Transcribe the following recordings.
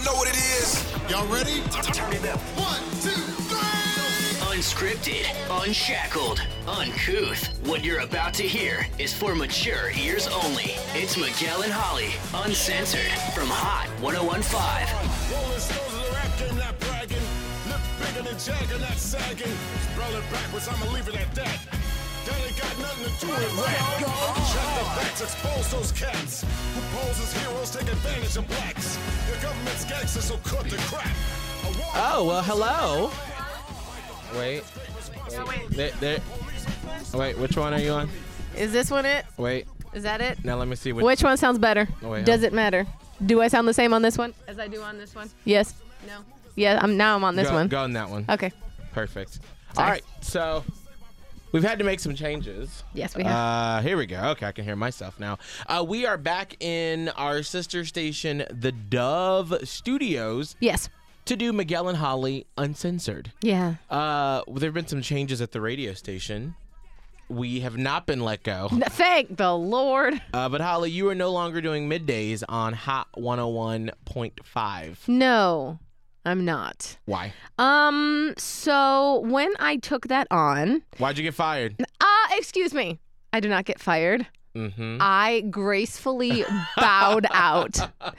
Y'all know what it is. Y'all ready? Turn it up. One, two, three. Unscripted, unshackled, uncouth. What you're about to hear is for mature ears only. It's Miguel and Holly, uncensored, from Hot 1015. Rolling stones of the rap game, not bragging. Lips bigger than Jagger, not sagging. Spelling backwards, I'ma leave it at that. That ain't got nothing to do with rap. Check the facts, expose those cats who pose as heroes, take advantage of blacks. Your government's gangsters, so cut the crap. Oh, well, hello. Wait. Oh, wait. There, there. Wait, which one are you on? Is this one it? Wait. Is that it? Now let me see which. Which one sounds better? Oh, wait, Does hold- it matter? Do I sound the same on this one as I do on this one? Yes. No. Yeah. I'm now. I'm on this go, one. Go on that one. Okay. Perfect. Sorry. All right. So we've had to make some changes. Yes, we have. Uh, here we go. Okay, I can hear myself now. Uh, we are back in our sister station, the Dove Studios, yes. to do Miguel and Holly Uncensored. Yeah. Uh, there have been some changes at the radio station. We have not been let go. Thank the Lord. Uh, but Holly, you are no longer doing middays on Hot 101.5. No, I'm not. Why? Um. So when I took that on, Why'd you get fired? uh, excuse me, I did not get fired. Mm-hmm. I gracefully bowed out.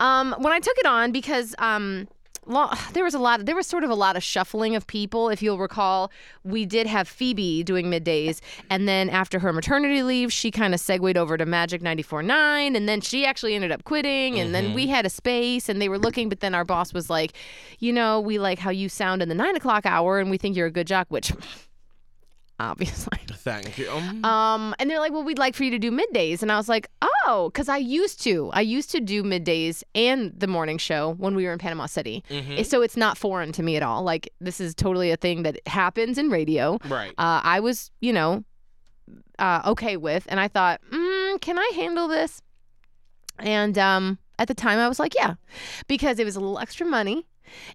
Um, when I took it on, because um, lo- there was a lot. There was sort of a lot of shuffling of people. If you'll recall, we did have Phoebe doing middays, and then after her maternity leave, she kind of segued over to Magic 94.9, and then she actually ended up quitting. And then we mm-hmm. had a space, and they were looking, but then our boss was like, "You know, we like how you sound in the nine o'clock hour, and we think you're a good jock," which. Obviously. Thank you. Um, Um, and they're like, well, we'd like for you to do middays. And I was like, oh, because I used to. I used to do middays and the morning show when we were in Panama City. Mm-hmm. So it's not foreign to me at all. Like, this is totally a thing that happens in radio. right. Uh, I was, you know, uh, okay with. And I thought, mm, can I handle this? And um, at the time, I was like, yeah, because it was a little extra money.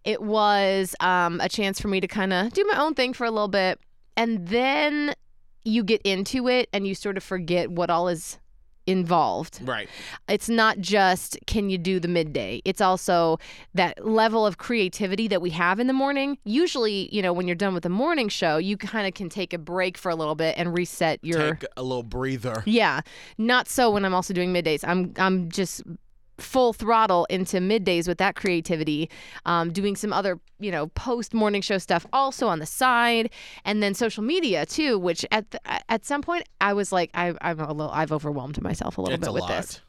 It was um, a chance for me to kind of do my own thing for a little bit. And then you get into it and you sort of forget what all is involved. right. It's not just can you do the midday. It's also that level of creativity that we have in the morning. Usually, you know, when you're done with the morning show, you kind of can take a break for a little bit and reset your Take a little breather. yeah, not so when I'm also doing middays. I'm I'm just full throttle into middays with that creativity, um, doing some other you know post morning show stuff also on the side, and then social media too. Which at the, at some point I was like I, I'm a little I've overwhelmed myself a little It's bit a with lot. this.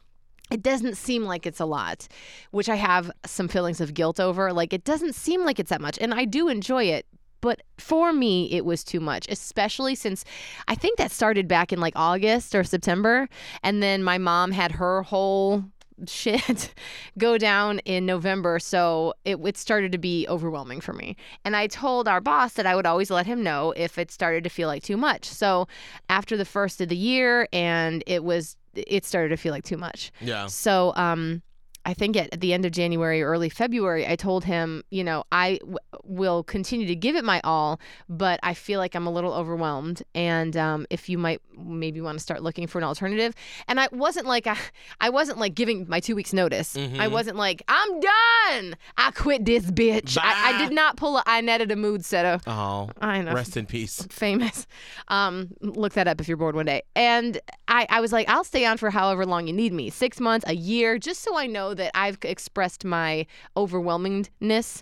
It doesn't seem like it's a lot, which I have some feelings of guilt over. Like it doesn't seem like it's that much, and I do enjoy it. But for me, it was too much, especially since I think that started back in like August or September. And then my mom had her whole shit go down in November. So it, it started to be overwhelming for me. And I told our boss that I would always let him know if it started to feel like too much. So after the first of the year, and it was, it started to feel like too much. Yeah. So, um, I think at, at the end of January early February, I told him, you know, I will continue to give it my all, but I feel like I'm a little overwhelmed. And um, if you might maybe want to start looking for an alternative. And I wasn't like, I, I wasn't like giving my two weeks notice. I wasn't like, I'm done. I quit this bitch. I, I did not pull a, Inetta a mood setter. Oh. I know Rest in peace. famous. Um, look that up if you're bored one day. And I, I was like, I'll stay on for however long you need me six months, a year, just so I know that I've expressed my overwhelmingness.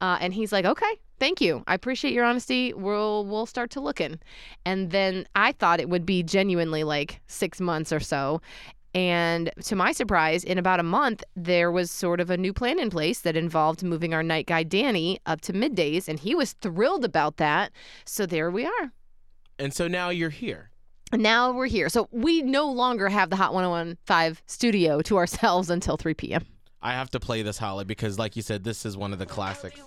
Uh, and he's like, okay, thank you. I appreciate your honesty. We'll we'll start to looking. And then I thought it would be genuinely like six months or so. And to my surprise, in about a month, there was sort of a new plan in place that involved moving our night guy Danny up to middays, and he was thrilled about that. So there we are. And so now you're here. Now we're here. So we no longer have the Hot 1015 studio to ourselves until 3 p.m. I have to play this, Holly, because, like you said, this is one of the classics.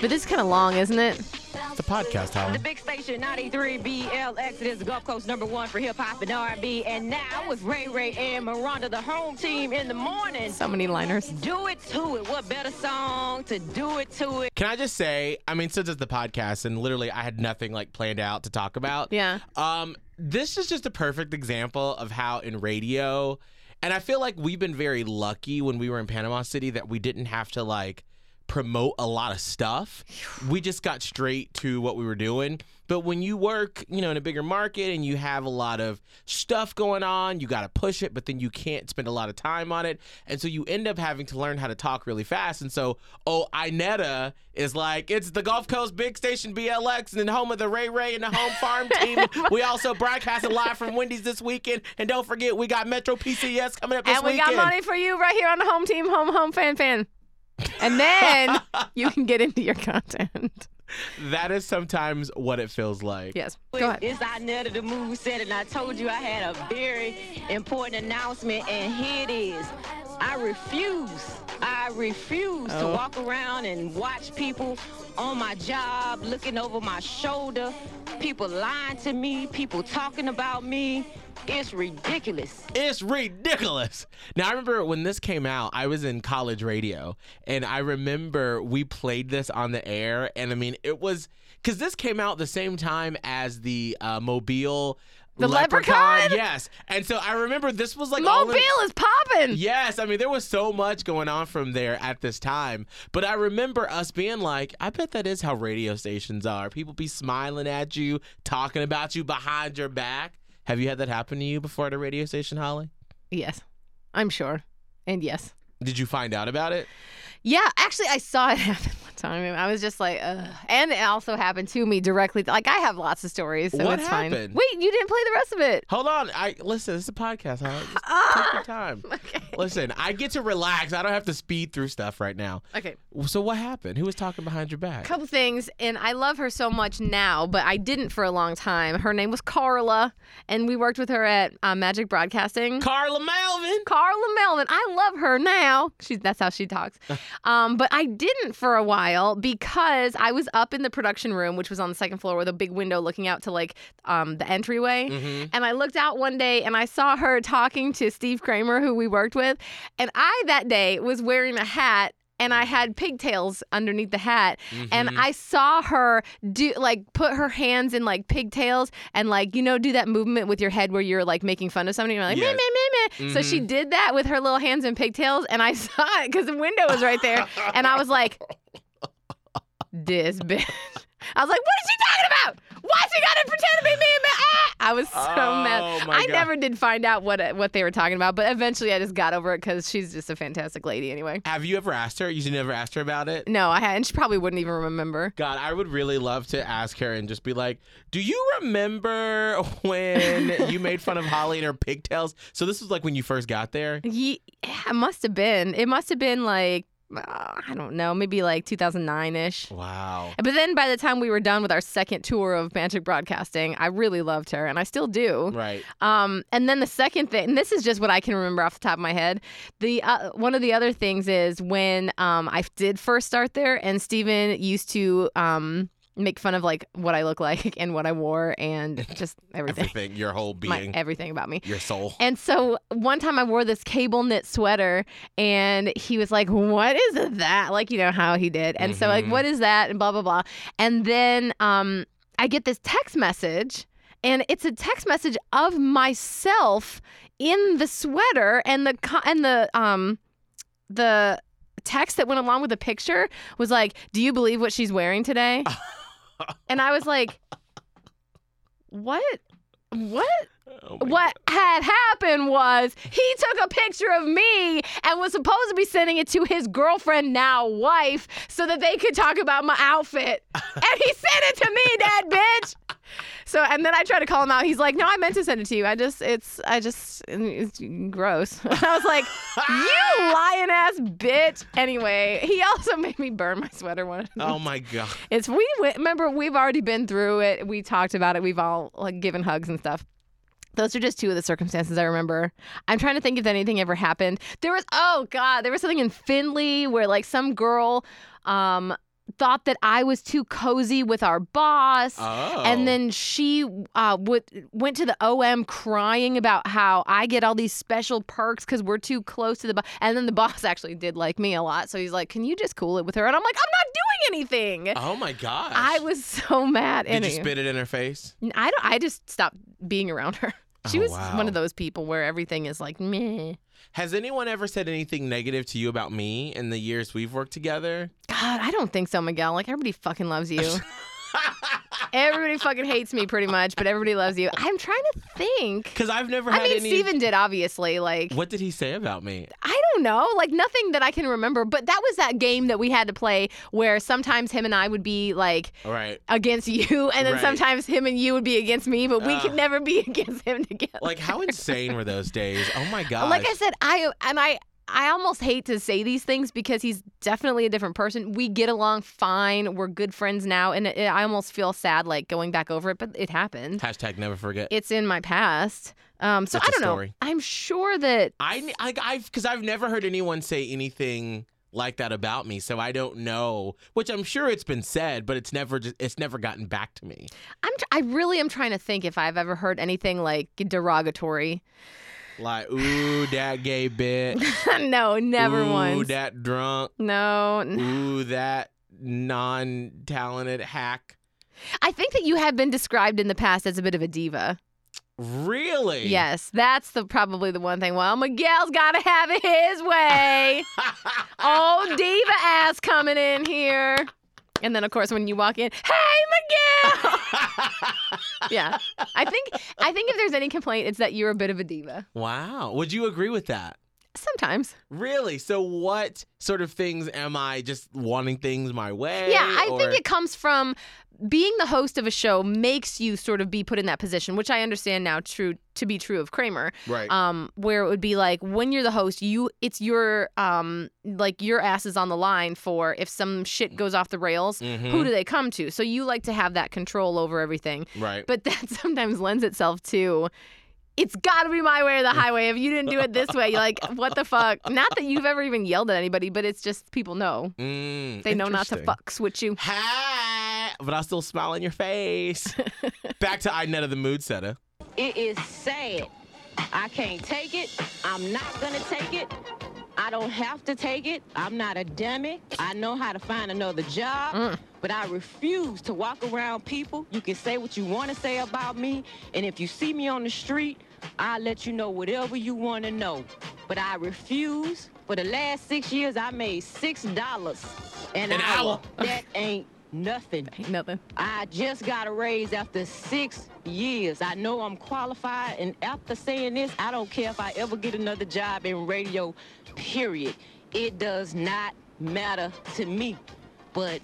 But this is kind of long, isn't it? It's a podcast, Holly. The big station 93 BLX. It is the Gulf Coast number one for hip hop and R&B. And now with Ray Ray and Miranda, the home team in the morning. So many liners. Do it to it. What better song to do it to it? Can I just say, I mean, since it's the podcast and literally I had nothing like planned out to talk about. Yeah. Um, this is just a perfect example of how in radio And I feel like we've been very lucky when we were in Panama City that we didn't have to like promote a lot of stuff. We just got straight to what we were doing. But when you work, you know, in a bigger market and you have a lot of stuff going on, you got to push it, but then you can't spend a lot of time on it. And so you end up having to learn how to talk really fast. And so, oh, Inetta is like, it's the Gulf Coast Big Station BLX and then home of the Ray Ray and the home farm team. we also broadcasted live from Wendy's this weekend. And don't forget, we got Metro PCS coming up this and we weekend. got money for you right here on the home team, home, home, fan, fan. And then you can get into your content. That is sometimes what it feels like. Yes. It's Inetta the Move said, and I told you I had a very important announcement, and here it is. I refuse, I refuse to Oh. walk around and watch people on my job looking over my shoulder, people lying to me, people talking about me. It's ridiculous. It's ridiculous. Now, I remember when this came out, I was in college radio, and I remember we played this on the air. And I mean, it was because this came out the same time as the uh, Mobile. The Leprechaun? Yes. And so I remember this was like all in- Mobile is popping. Yes, I mean there was so much going on from there at this time, but I remember us being like, I bet that is how radio stations are. People be smiling at you, talking about you behind your back. Have you had that happen to you before at a radio station, Holly? Yes, I'm sure. And yes. Did you find out about it? Yeah, actually, I saw it happen one time. and I was just like, Ugh. and it also happened to me directly. Like, I have lots of stories, so What it's fine. Wait, you didn't play the rest of it. Hold on, I listen. This is a podcast. Holly. Just take your time. Okay. Listen, I get to relax. I don't have to speed through stuff right now. Okay. So what happened? Who was talking behind your back? A couple things and i love her so much now but i didn't for a long time her name was carla and we worked with her at uh, magic broadcasting Carla Melvin. Carla Melvin. I love her now. She's that's how she talks. Um, but I didn't for a while because I was up in the production room, which was on the second floor with a big window looking out to like um, the entryway. And I looked out one day and I saw her talking to Steve Kramer, who we worked with. And I that day was wearing a hat and I had pigtails underneath the hat. And mm-hmm. I saw her do like put her hands in like pigtails and like, you know, do that movement with your head where you're like making fun of somebody. You're like, meh, Yes. meh, meh, meh. So she mm-hmm. did that with her little hands in pigtails. And I saw it because the window was right there. and I was like, this bitch. I was like, what is she talking about? Why she gotta pretend to be me? and me? Ah! I was so Oh, mad. I God. never did find out what what they were talking about, but eventually I just got over it because she's just a fantastic lady anyway. Have you ever asked her? You never asked her about it? No, I hadn't. She probably wouldn't even remember. God, I would really love to ask her and just be like, "Do you remember when you made fun of Holly and her pigtails?" So this was like when you first got there. Ye- it must have been. It must have been like uh, I don't know, maybe like 2009 ish. Wow. But then by the time we were done with our second tour of Magic Broadcasting, I really loved her, and I still do. Right. Um, and then the second thing, and this is just what I can remember off the top of my head. The uh, one of the other things is when um, I did first start there, and Steven used to um, make fun of like what I look like and what I wore and just everything, Everything, your whole my being, everything about me. your soul. And so one time I wore this cable knit sweater and he was like, What is that? Like, you know how he did. And so, like, Mhm. what is that? And blah, blah, blah. And then um, I get this text message and it's a text message of myself in the sweater and the, and the, um, the, text that went along with the picture was like do you believe what she's wearing today and i was like what? What Oh what had happened was he took a picture of me and was supposed to be sending it to his girlfriend, now wife, so that they could talk about my outfit. and he sent it to me, that bitch. So and then I tried to call him out. He's like, "No, I meant to send it to you. I just, it's, I just, it's gross." I was like, "You lying ass bitch." Anyway, he also made me burn my sweater one. Oh my god. It's we remember we've already been through it. We talked about it. We've all like given hugs and stuff. Those are just two of the circumstances I remember. I'm trying to think if anything ever happened. There was oh god, there was something in Findlay where like some girl um thought that I was too cozy with our boss. Oh. And then she uh, would, went to the OM crying about how I get all these special perks because we're too close to the boss. And then the boss actually did like me a lot. So he's like, Can you just cool it with her? And I'm like, I'm not doing anything. Oh my gosh. I was so mad. Did you spit it in her face? I don't. I just stopped being around her. She Oh, was wow. one of those people where everything is like meh. Has anyone ever said anything negative to you about me in the years we've worked together? God, I don't think so, Miguel. Like everybody fucking loves you. everybody fucking hates me pretty much, but everybody loves you. I'm trying to think. Because I've never I had mean, any. Steven did obviously. Like What did he say about me? I don't know, like nothing that I can remember. But that was that game that we had to play where sometimes him and I would be like right. against you, and then Right. sometimes him and you would be against me, but we Ugh. could never be against him together. Like, how insane were those days? Oh my god. Like I said, I and I I almost hate to say these things because he's definitely a different person. We get along fine. We're good friends now, and it, I almost feel sad like going back over it, but it happened. Hashtag never forget. It's in my past. Um, so It's I don't know. I'm sure that I, I, I've, because I've never heard anyone say anything like that about me, so I don't know. Which I'm sure it's been said, but it's never, just, it's never gotten back to me. I'm. I really am trying to think if I've ever heard anything like derogatory. Like, ooh, that gay bitch. no, never ooh, once. Ooh, that drunk. No, Ooh, that non-talented hack. I think that you have been described in the past as a bit of a diva. Really? Yes, that's the probably the one thing. Well, Miguel's got to have it his way. oh, diva ass coming in here. And then, of course, when you walk in, hey, Miguel. yeah, I think I think if there's any complaint, it's that you're a bit of a diva. wow. Would you agree with that? Sometimes. Really? So, what sort of things am I just wanting things my way? Yeah, I think it comes from being the host of a show makes you sort of be put in that position, which I understand now true to be true of Kramer. Right. Um, where it would be like when you're the host, you it's your um like your ass is on the line for if some shit goes off the rails, Mhm. who do they come to? So you like to have that control over everything. right. But that sometimes lends itself to it's got to be my way or the highway. If you didn't do it this way, you're like, what the fuck? Not that you've ever even yelled at anybody, but it's just people know. Mm, They know not to interesting. fuck switch you. Hi, but I'll still smile in your face. Back to Inetta the mood setter. It is sad. I can't take it. I'm not gonna take it. I don't have to take it. I'm not a dummy. I know how to find another job. Mm. But I refuse to walk around people. You can say what you want to say about me. And if you see me on the street, I'll let you know whatever you want to know. But I refuse. For the last six years, I made $6 an, An hour. That ain't nothing. Ain't nothing. I just got a raise after six years. I know I'm qualified, and after saying this, I don't care if I ever get another job in radio, period. It does not matter to me. But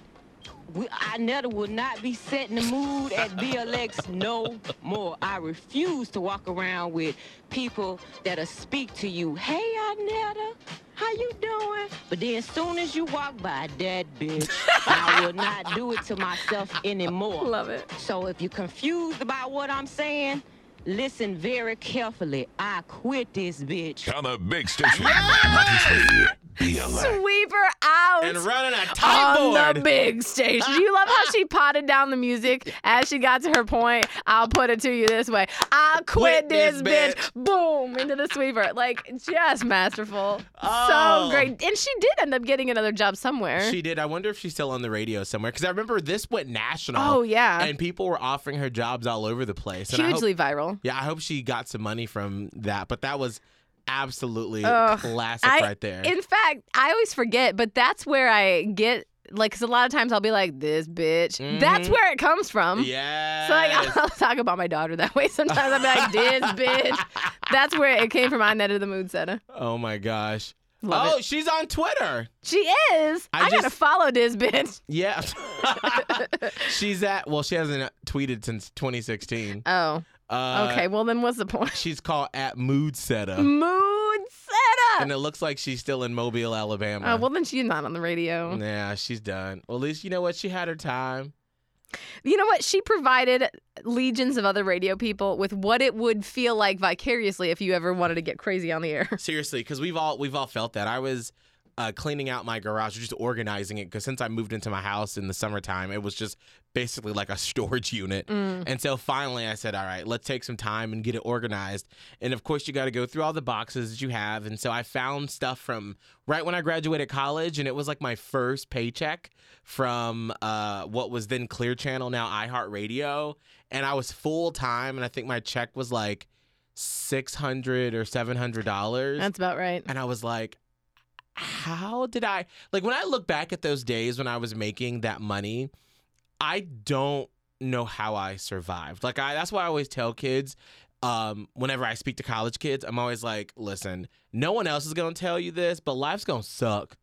we, I never will not be setting the mood at BLX no more. I refuse to walk around with people that'll speak to you. Hey, Anetta, how you doing? But then as soon as you walk by that bitch, I will not do it to myself anymore. Love it. So if you're confused about what I'm saying, listen very carefully. I quit this bitch. On the big station. 93 BLX. Sweep her out. And running a on tight the board. big station. You love how she potted down the music as she got to her point. I'll put it to you this way. I'll quit, Quit this, this bitch. Boom into the sweeper. Like just masterful. Oh. So great. And she did end up getting another job somewhere. She did. I wonder if she's still on the radio somewhere. Because I remember this went national. Oh, yeah. And people were offering her jobs all over the place. And I hope- Hugely viral. yeah, I hope she got some money from that. But that was absolutely Ugh. classic I- right there. In fact, I always forget, but that's where I get like, because a lot of times I'll be like, this bitch. That's Mhm. where it comes from. yeah. So like I'll talk about my daughter that way. Sometimes I'll be like, "This bitch." That's where it came from. Inetta the mood setter. oh my gosh. Love oh, it. she's on Twitter. She is. I I, gotta just- follow this bitch. Yeah. she's at, well, she hasn't tweeted since 2016. Oh, Uh, okay. Well, then what's the point? She's called at Mood Setter. Mood setter. And it looks like she's still in Mobile, Alabama. Oh well, then she's not on the radio. Yeah, she's done. Well, at least you know what? She had her time. You know what? She provided legions of other radio people with what it would feel like vicariously if you ever wanted to get crazy on the air. Seriously, because we've all we've all felt that. I was uh, cleaning out my garage, just organizing it, because since I moved into my house in the summertime, it was just basically like a storage unit. And so finally, I said, "All right, let's take some time and get it organized." And of course, you got to go through all the boxes that you have. And so I found stuff from right when I graduated college, and it was like my first paycheck from uh, what was then Clear Channel, now iHeartRadio, and I was full time, and I think my check was like six hundred or seven hundred dollars. That's about right. And I was like, how did I like when I look back at those days when I was making that money, I don't know how I survived. Like I that's why I always tell kids um whenever I speak to college kids, I'm always like, listen, no one else is to tell you this, but life's to suck.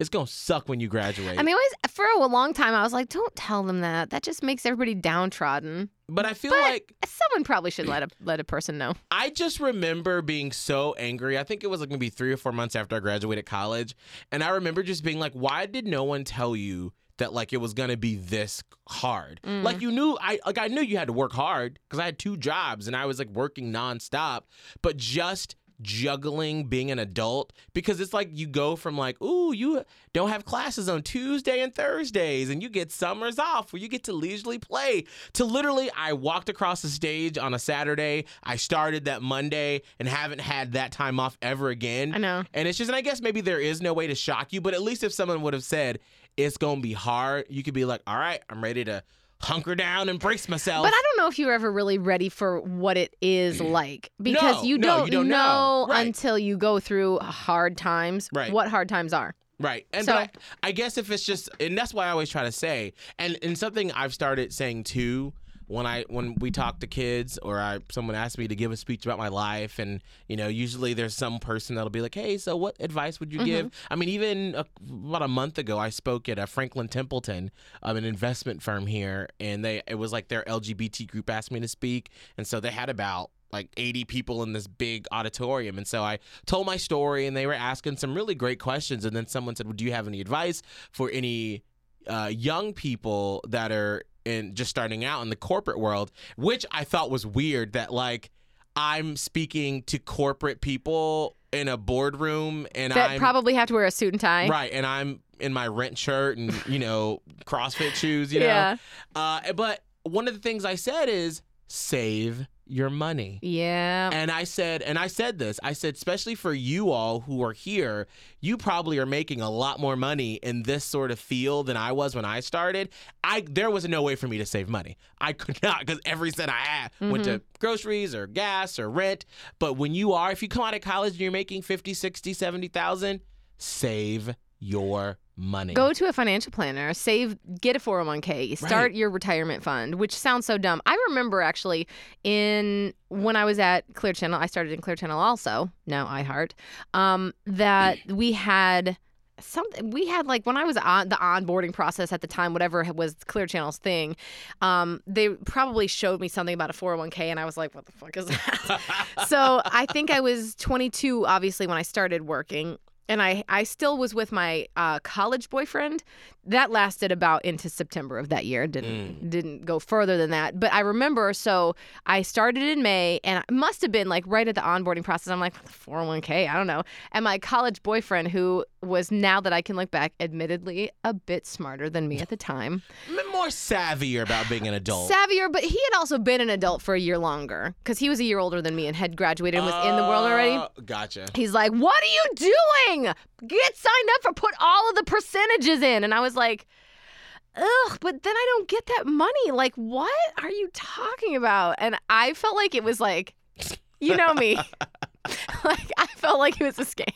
It's going to suck when you graduate. I mean, always for a long time, I was like, don't tell them that. That just makes everybody downtrodden. but I feel but like someone probably should let a let a person know. I just remember being so angry. I think it was like maybe three or four months after I graduated college. And I remember just being like, why did no one tell you that like it was gonna be this hard? Mm. Like you knew I like I knew you had to work hard because I had two jobs and I was like working nonstop. But just juggling being an adult because it's like you go from like ooh you don't have classes on Tuesday and Thursdays and you get summers off where you get to leisurely play to literally I walked across the stage on a Saturday I started that Monday and haven't had that time off ever again I know. and it's just and I guess maybe there is no way to shock you but at least if someone would have said it's going to be hard you could be like all right I'm ready to hunker down and brace myself But I don't know if you're ever really ready for what it is mm. like because No, you, no, don't you don't know. Right. until you go through hard times Right. what hard times are. Right. And So- but I, I guess if it's just and that's why I always try to say and and something I've started saying too when I when we talk to kids or I someone asks me to give a speech about my life and you know usually there's some person that'll be like hey so what advice would you give I mean even a, about a month ago I spoke at a Franklin Templeton um, an investment firm here and they it was like their LGBT group asked me to speak and so they had about like 80 people in this big auditorium. And so I told my story and they were asking some really great questions. And then someone said, well, Do you have any advice for any uh, young people that are in just starting out in the corporate world? Which I thought was weird that like I'm speaking to corporate people in a boardroom and I'm probably have to wear a suit and tie. right and I'm in my rent shirt and you know CrossFit shoes, you know. Yeah. Uh, but one of the things I said is save your money. Yeah. And I said, and I said this, I said, especially for you all who are here, you probably are making a lot more money in this sort of field than I was when I started. I there was no way for me to save money. I could not because every cent I had went to mm-hmm. groceries or gas or rent. But when you are, if you come out of college and you're making 50, 60, 70,000, save your money. Go to a financial planner, save, get a 401k, start Right. your retirement fund, which sounds so dumb. I remember actually in when I was at Clear Channel, I started in Clear Channel also, now iHeart, um, that we had something we had like when I was on the onboarding process at the time, whatever was Clear Channel's thing, um, they probably showed me something about a 401k and I was like, what the fuck is that? so I think I was 22, obviously, when I started working. And I, I still was with my uh, college boyfriend. That lasted about into September of that year. Didn't didn't go further than that. But I remember. So I started in May, and it must have been like right at the onboarding process. I'm like 401k. I don't know. And my college boyfriend, who was now that I can look back, admittedly a bit smarter than me at the time, more savvier about being an adult. savvier. But he had also been an adult for a year longer because he was a year older than me and had graduated and was in the world already. Uh, Gotcha. He's like, "What are you doing? Get signed up for put all of the percentages in." And I was like, "Ugh, but then I don't get that money. Like, what are you talking about?" And I felt like it was like, you know me. like I felt like it was a scam.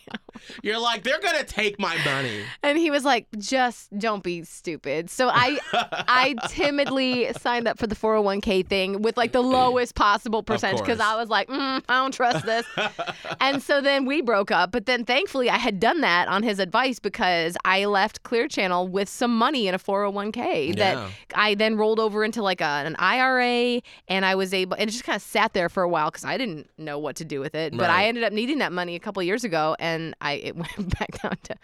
You're like, they're gonna take my money. And he was like, "Just don't be stupid." So I I timidly signed up for the 401k thing with like the lowest possible percentage because. I was like, mm, "I don't trust this." and so then we broke up, but then thankfully I had done that on his advice because I left Clear Channel with some money in a 401k Yeah. that I then rolled over into like a, an IRA and I was able and it just kind of sat there for a while cuz I didn't know what to do with it. But I ended up needing that money a couple years ago and I it went back down to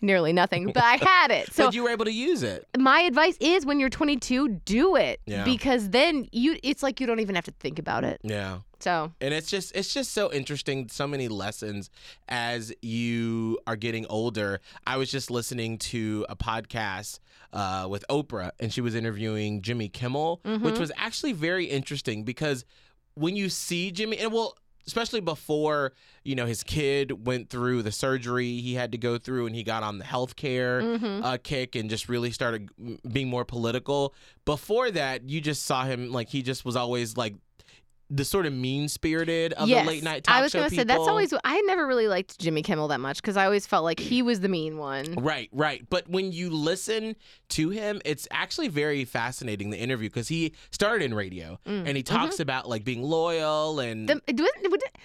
nearly nothing, but I had it. So but you were able to use it. my advice is when you're 22, do it Yeah. because then you it's like you don't even have to think about it. Yeah. So, And it's just it's just so interesting, so many lessons as you are getting older. I was just listening to a podcast uh, with Oprah, and she was interviewing Jimmy Kimmel, which was actually very interesting because when you see Jimmy, and well, especially before you know his kid went through the surgery he had to go through, and he got on the healthcare uh, kick and just really started mm, being more political. Before that, you just saw him like he just was always like the sort of mean spirited of yes. the late night talk I was gonna say that's always. I never really liked Jimmy Kimmel that much because I always felt like he was the mean one. Right, right. But when you listen to him, it's actually very fascinating the interview because he started in radio and he talks about like being loyal and Mm, mm-hmm. The, wasn't, was it-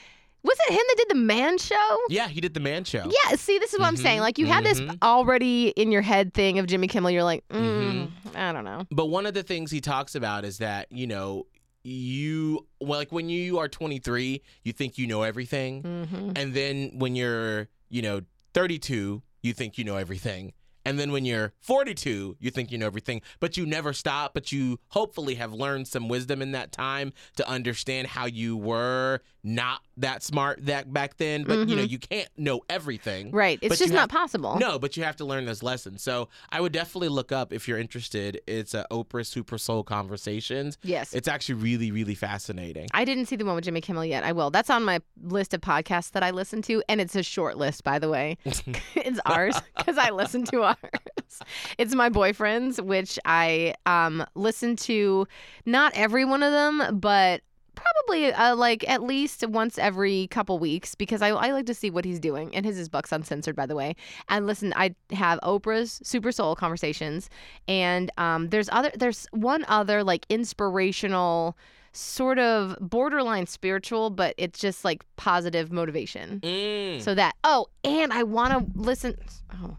was it him that did the Man Show? yeah, he did the Man Show. Yeah, see, this is what I'm saying. Like, you had this mhm. already in your head thing of Jimmy Kimmel. You're like, mm, Mm-hmm. I don't know. But one of the things he talks about is that you know you well, like when you are 23, you think you know everything, hmm and then when you're you know 32, you think you know everything. And then when you're 42, you think you know everything, but you never stop. But you hopefully have learned some wisdom in that time to understand how you were not that smart that back then. But you know, you can't know everything. Mm-hmm. Right. It's just have- not possible. No, but you have to learn those lessons. So I would definitely look up if you're interested. It's uh, Oprah Super Soul Conversations. Yes. It's actually really, really fascinating. I didn't see the one with Jimmy Kimmel yet. I will. That's on my list of podcasts that I listen to, and it's a short list, by the way. it's ours because I listen to ours. It's my boyfriend's, which I um listen to. Not every one of them, but probably uh, like at least once every couple weeks because I, I like to see what he's doing. And his is Bucs Uncensored, by the way. And listen, I have Oprah's Super Soul Conversations, and um, there's other there's one other like inspirational sort of borderline spiritual, but it's just like positive motivation. Mm. So that oh, and I want to listen. Oh,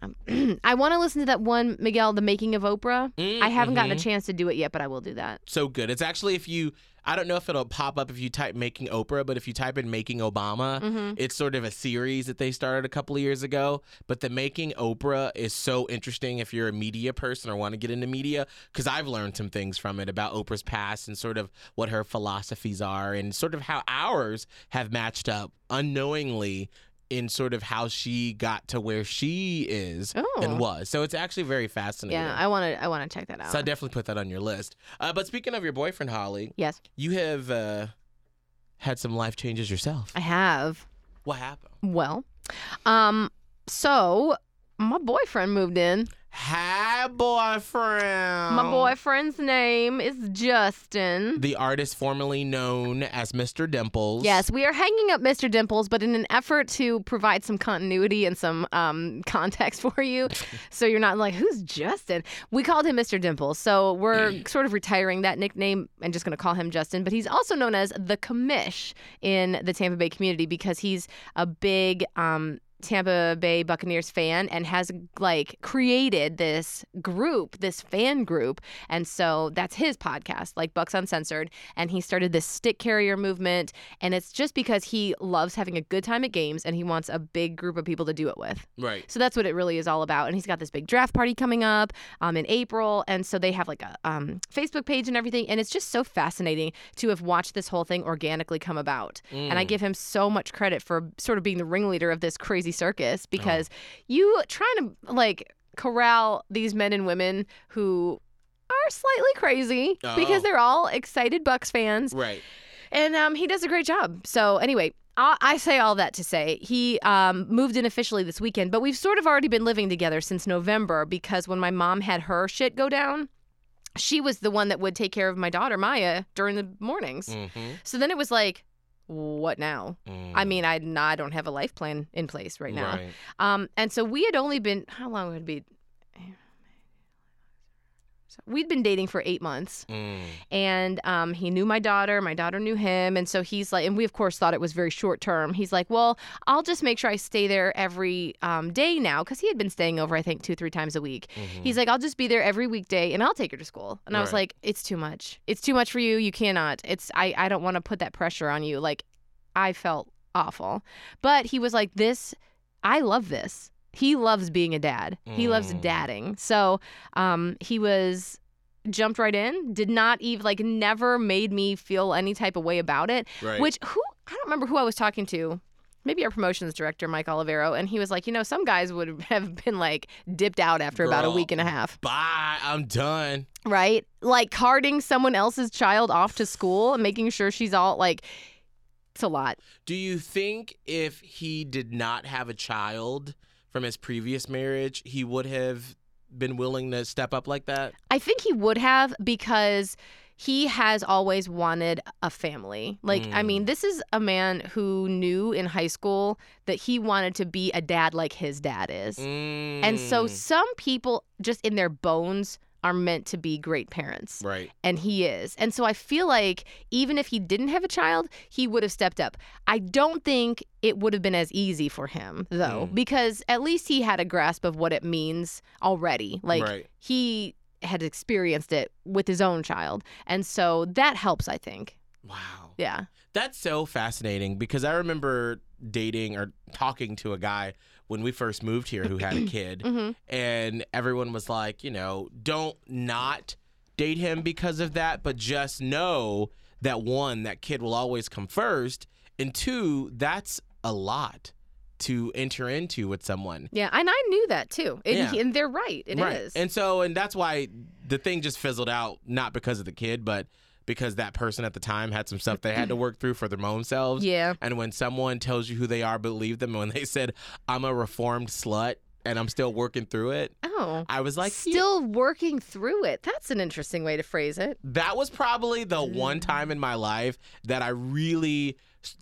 um, I want to listen to that one Miguel, the making of Oprah. Mm, I haven't gotten a mhm. chance to do it yet, but I will do that. so good. It's actually if you I don't know if it'll pop up if you type making Oprah, but if you type in making Obama, Mm-hmm. it's sort of a series that they started a couple of years ago. But the making Oprah is so interesting if you're a media person or want to get into media, because I've learned some things from it about Oprah's past and sort of what her philosophies are and sort of how ours have matched up unknowingly in sort of how she got to where she is Oh. and was. So it's actually very fascinating. Yeah, I want to. I want to check that out. So I definitely put that on your list. Uh, but speaking of your boyfriend, Holly, yes, you have uh, had some life changes yourself. I have. What happened? Well, um, so my boyfriend moved in. Hi, boyfriend. My boyfriend's name is Justin. The artist formerly known as Mr. Dimples. Yes, we are hanging up Mr. Dimples, but in an effort to provide some continuity and some um, context for you, so you're not like, who's Justin? We called him Mr. Dimples. So we're sort of retiring that nickname and just going to call him Justin. But he's also known as the commish in the Tampa Bay community because he's a big. Um, Tampa Bay Buccaneers fan and has like created this group, this fan group. And so that's his podcast, like Bucs Uncensored. And he started this stick carrier movement. And it's just because he loves having a good time at games and he wants a big group of people to do it with. Right. So that's what it really is all about. And he's got this big draft party coming up um, in April. And so they have like a um, Facebook page and everything. And it's just so fascinating to have watched this whole thing organically come about. And I give him so much credit for sort of being the ringleader of this crazy circus because you trying to like corral these men and women who are slightly crazy because Oh. they're all excited Bucs fans Right. and um, he does a great job. So anyway, I, I say all that to say he um, moved in officially this weekend, but we've sort of already been living together since November because when my mom had her shit go down, she was the one that would take care of my daughter Maya during the mornings. Mm-hmm. So then it was like, what now? I mean, I, I don't have a life plan in place right now. Right. Um, and so we had only been how long would it be? So we'd been dating for eight months, Mm. and um, he knew my daughter. My daughter knew him, and so he's like, and we of course thought it was very short term. He's like, well, I'll just make sure I stay there every um, day now because he had been staying over, I think, two three times a week. He's like, I'll just be there every weekday, and I'll take her to school. And I was Mm-hmm. Like, it's too much. It's too much for you. You cannot. It's I I don't want to put that pressure on you. Like, I felt awful, but he was like, this. I love this. He loves being a dad. He loves Mm. dadding. So um, he was jumped right in. Did not even like never made me feel any type of way about it. Right. Which who I don't remember who I was talking to. Maybe our promotions director, Mike Olivero, and he was like, you know, some guys would have been like dipped out after about a week and a half, Bye. I'm done. right? Like carting someone else's child off to school and making sure she's all like, it's a lot. Do you think if he did not have a child from his previous marriage, he would have been willing to step up like that? I think he would have because he has always wanted a family. Like, I Mm. mean, this is a man who knew in high school that he wanted to be a dad like his dad is. And so Mm, some people just in their bones are meant to be great parents. right. And he is. And so I feel like even if he didn't have a child, he would have stepped up. I don't think it would have been as easy for him, though, Mm. because at least he had a grasp of what it means already. Like Right. he had experienced it with his own child. And so that helps, I think. Wow. Yeah. That's so fascinating because I remember dating or talking to a guy when we first moved here who had a kid, hmm and everyone was like, you know, don't not date him because of that, but just know that one, that kid will always come first, and two, that's a lot to enter into with someone. Yeah. And I knew that too. And, Yeah. and they're right. It is. right. And so, and that's why the thing just fizzled out, not because of the kid, but because that person at the time had some stuff they had to work through for their own selves. yeah. And when someone tells you who they are, believe them. When they said, I'm a reformed slut and I'm still working through it, Oh. I was like, "Yeah." Still working through it. That's an interesting way to phrase it. that was probably the Mm. one time in my life that I really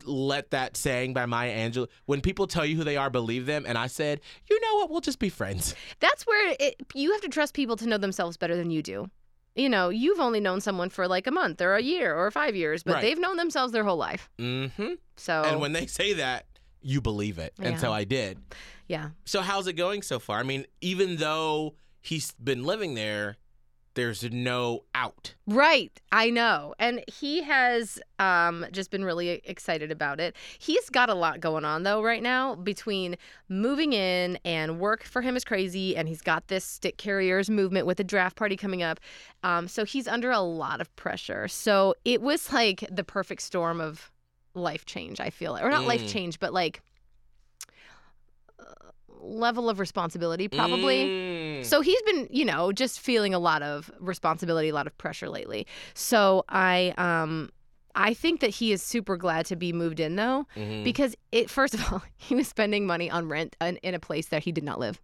let that saying by Maya Angelou, when people tell you who they are, believe them. And I said, you know what? We'll just be friends. That's where it, you have to trust people to know themselves better than you do. You know, you've only known someone for like a month or a year or five years, but Right. they've known themselves their whole life. Mm-hmm. So, And when they say that, you believe it. And so I did. yeah. So how's it going so far? I mean, even though he's been living there, there's no out. Right. I know. And he has um, just been really excited about it. He's got a lot going on, though, right now between moving in and work for him is crazy. And he's got this stick carriers movement with a draft party coming up. Um, so he's under a lot of pressure. So it was like the perfect storm of life change, I feel. Or not life Mm. change, but like level of responsibility, probably. Mm. So he's been, you know, just feeling a lot of responsibility, a lot of pressure lately. So I um I think that he is super glad to be moved in though Mhm. because it first of all, he was spending money on rent in, in a place that he did not live.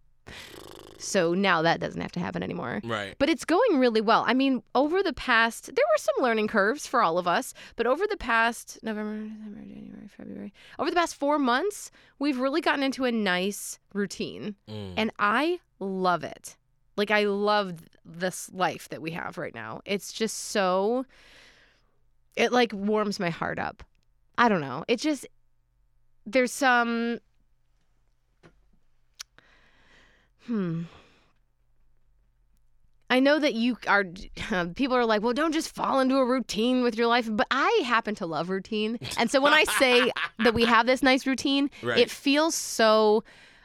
So now that doesn't have to happen anymore. right. But it's going really well. I mean, over the past, there were some learning curves for all of us, but over the past November, December, January, February, over the past four months, we've really gotten into a nice routine Mm. and I love it. Like I love this life that we have right now. It's just so it like warms my heart up. I don't know. It just there's some hmm I know that you are people are like, "Well, don't just fall into a routine with your life." But I happen to love routine. And so when I say that we have this nice routine, Right. it feels so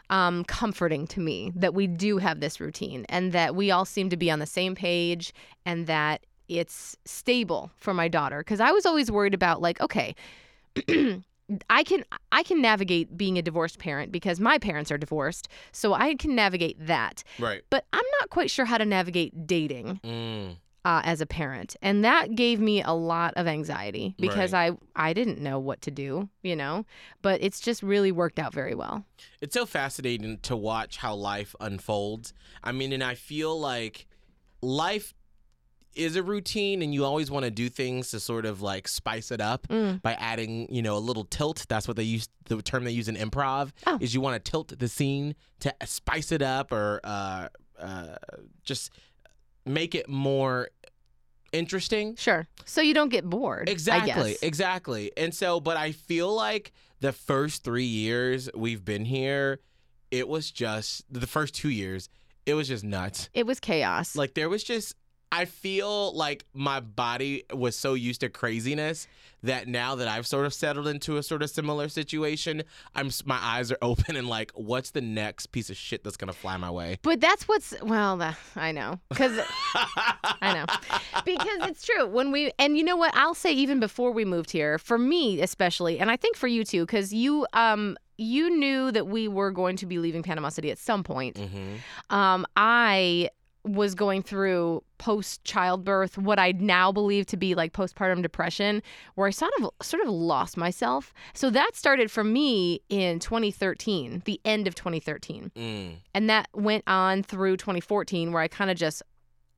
um, comforting to me that we do have this routine and that we all seem to be on the same page and that it's stable for my daughter. Because I was always worried about, like, okay, I can I can navigate being a divorced parent because my parents are divorced, so I can navigate that. right. But I'm not quite sure how to navigate dating Mm. uh, as a parent, and that gave me a lot of anxiety because I I didn't know what to do, you know. But it's just really worked out very well. It's so fascinating to watch how life unfolds. I mean, and I feel like life is a routine and you always want to do things to sort of like spice it up Mm. by adding, you know, a little tilt. That's what they use the term they use in improv Oh. is you want to tilt the scene to spice it up or uh, uh, just make it more interesting. Sure. So you don't get bored. Exactly, exactly. And so, but I feel like the first three years we've been here, it was just the first two years, it was just nuts. It was chaos. Like there was just, I feel like my body was so used to craziness that now that I've sort of settled into a sort of similar situation, I'm my eyes are open and like, what's the next piece of shit that's gonna fly my way? but that's what's well, that, I know. Because I know. Because it's true. When we and you know what? I'll say even before we moved here for me especially and I think for you too because you um you knew that we were going to be leaving Panama City at some point. hmm Um, I was going through post childbirth what I now believe to be like postpartum depression where I sort of sort of lost myself. So that started for me in 2013, the end of 2013. Mm. And that went on through 2014 where I kind of just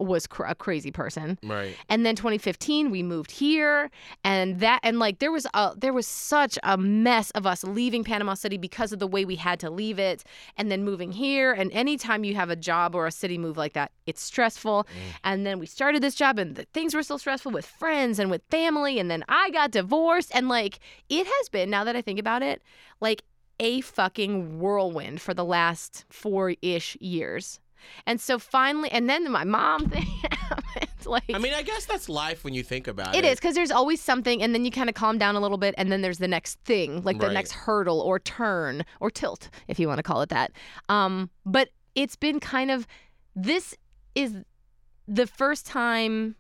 was cr- a crazy person. Right. And then 2015 we moved here and that and like there was a there was such a mess of us leaving Panama City because of the way we had to leave it and then moving here and anytime you have a job or a city move like that it's stressful mm. and then we started this job and the things were still stressful with friends and with family and then I got divorced and like it has been now that I think about it like a fucking whirlwind for the last 4ish years. And so finally and then my mom thing happened like I mean, I guess that's life when you think about it it. is because there's always something, and then you kind of calm down a little bit, and then there's the next thing, like the next hurdle or turn or tilt, if you want to call it that. Um, but it's been kind of this is the first time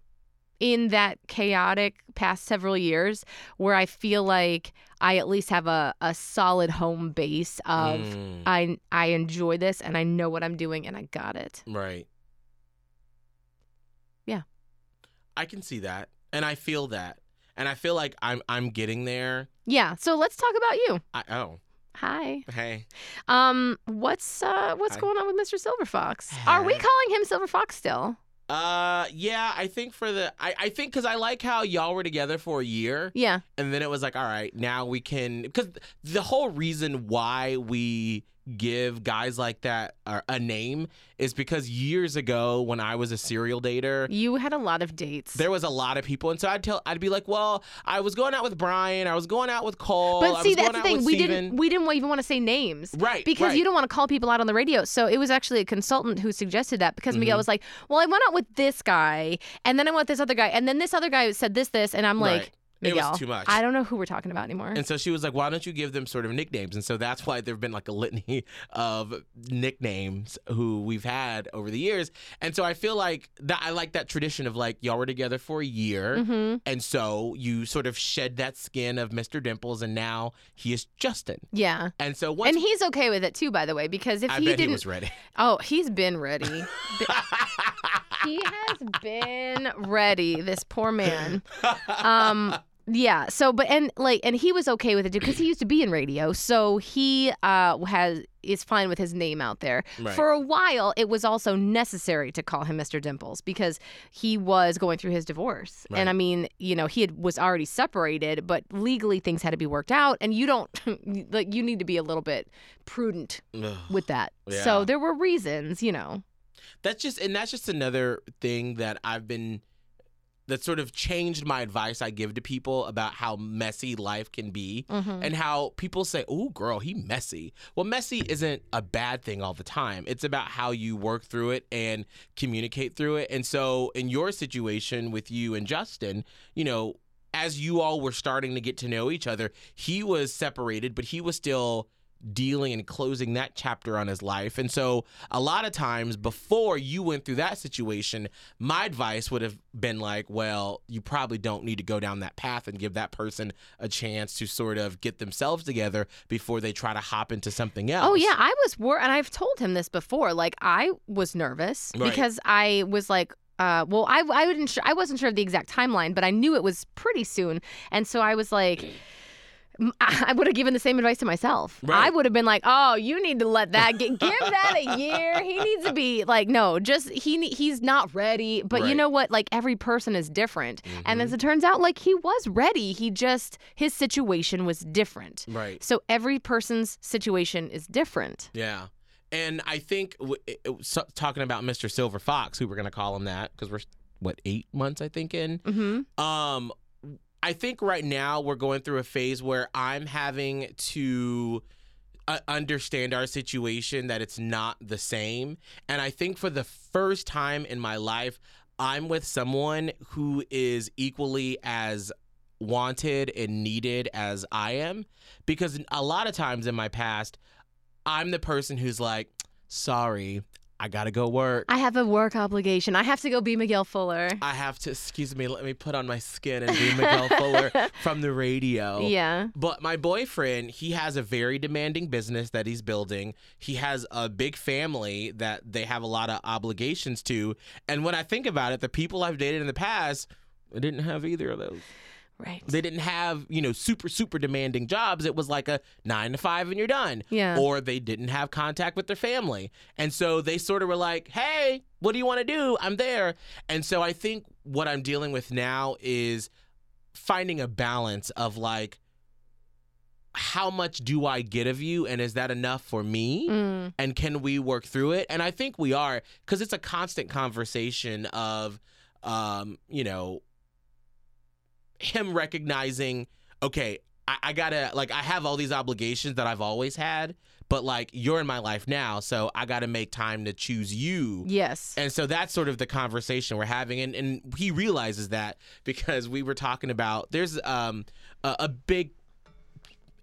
in that chaotic past several years where I feel like I at least have a, a solid home base of Mm, I I enjoy this and I know what I'm doing and I got it. right. Yeah. I can see that, and I feel that, and I feel like I'm I'm getting there. Yeah. So let's talk about you. I oh Hi. hey Um, what's uh what's Hi. going on with Mr. Silver Fox? Are we calling him Silver Fox still? Uh yeah I think for the I I think because I like how y'all were together for a year. Yeah. And then it was like, all right, now we can. Because the whole reason why we give guys like that a, name is because years ago, when I was a serial dater, You had a lot of dates. there was a lot of people, and so I'd tell, I'd be like, well, I was going out with Brian, I was going out with Cole, but I see, was that's going the thing. We Steven. didn't we didn't even want to say names. Right, Because right. you don't want to call people out on the radio. So it was actually a consultant who suggested that because Mm-hmm. Miguel was like, Well, I went out with this guy and then I went with this other guy and then this other guy said this, this, and I'm like, Right. It was Miguel, too much. I don't know who we're talking about anymore. And so she was like, "Why don't you give them sort of nicknames?" And so that's why there've been like a litany of nicknames who we've had over the years. And so I feel like that I like that tradition of like y'all were together for a year, mm-hmm. and so you sort of shed that skin of Mr. Dimples, and now he is Justin. Yeah. And so once And he's okay with it too, by the way, because if I he bet didn't he was ready. Oh, he's been ready. he has been ready this poor man um yeah so but and like and he was okay with it because he used to be in radio so he uh has is fine with his name out there Right. for a while it was also necessary to call him mr dimples because he was going through his divorce Right. and i mean you know he had, was already separated but legally things had to be worked out and you don't like you need to be a little bit prudent Ugh. with that Yeah. so there were reasons you know That's just and that's just another thing that I've been that sort of changed my advice I give to people about how messy life can be Mhm. and how people say, "Oh, girl, he messy." Well, messy isn't a bad thing all the time. It's about how you work through it and communicate through it. And so, in your situation with you and Justin, you know, as you all were starting to get to know each other, he was separated, but he was still dealing and closing that chapter on his life. And so, a lot of times before you went through that situation, my advice would have been like, well, you probably don't need to go down that path and give that person a chance to sort of get themselves together before they try to hop into something else. Oh yeah, I was wor and I've told him this before. Like I was nervous Right. because I was like, uh, well, I I wouldn't sure, I wasn't sure of the exact timeline, but I knew it was pretty soon, and so I was like. I would have given the same advice to myself. I would have been like, "Oh, you need to let that get, give that a year. He needs to be like, no, just he he's not ready. But you know what? Like every person is different, and Mhm. as it turns out, like he was ready. He just his situation was different. Right. So every person's situation is different. Yeah. And I think so- talking about Mr. Silver Fox, who we're going to call him that because we're what eight months I think in. Mm-hmm. Um, I think right now we're going through a phase where I'm having to uh, understand our situation that it's not the same, and I think for the first time in my life, I'm with someone who is equally as wanted and needed as I am, because a lot of times in my past, I'm the person who's like, "Sorry, I gotta go work." I have a work obligation. I have to go be Miguel Fuller. I have to, excuse me, let me put on my skin and be Miguel Fuller from the radio. Yeah. But my boyfriend, he has a very demanding business that he's building. He has a big family that they have a lot of obligations to. And when I think about it, the people I've dated in the past, I didn't have either of those. Right. They didn't have, you know, super, super demanding jobs. It was like a nine to five and you're done. Yeah. Or they didn't have contact with their family. And so they sort of were like, hey, what do you want to do? I'm there. And so I think what I'm dealing with now is finding a balance of like, how much do I get of you? And is that enough for me? Mm. and can we work through it and i think we are because it's a constant conversation of um you know him recognizing okay I, I gotta like i have all these obligations that i've always had but like you're in my life now so i gotta make time to choose you Yes. and so that's sort of the conversation we're having, and, and he realizes that because we were talking about there's um a, a big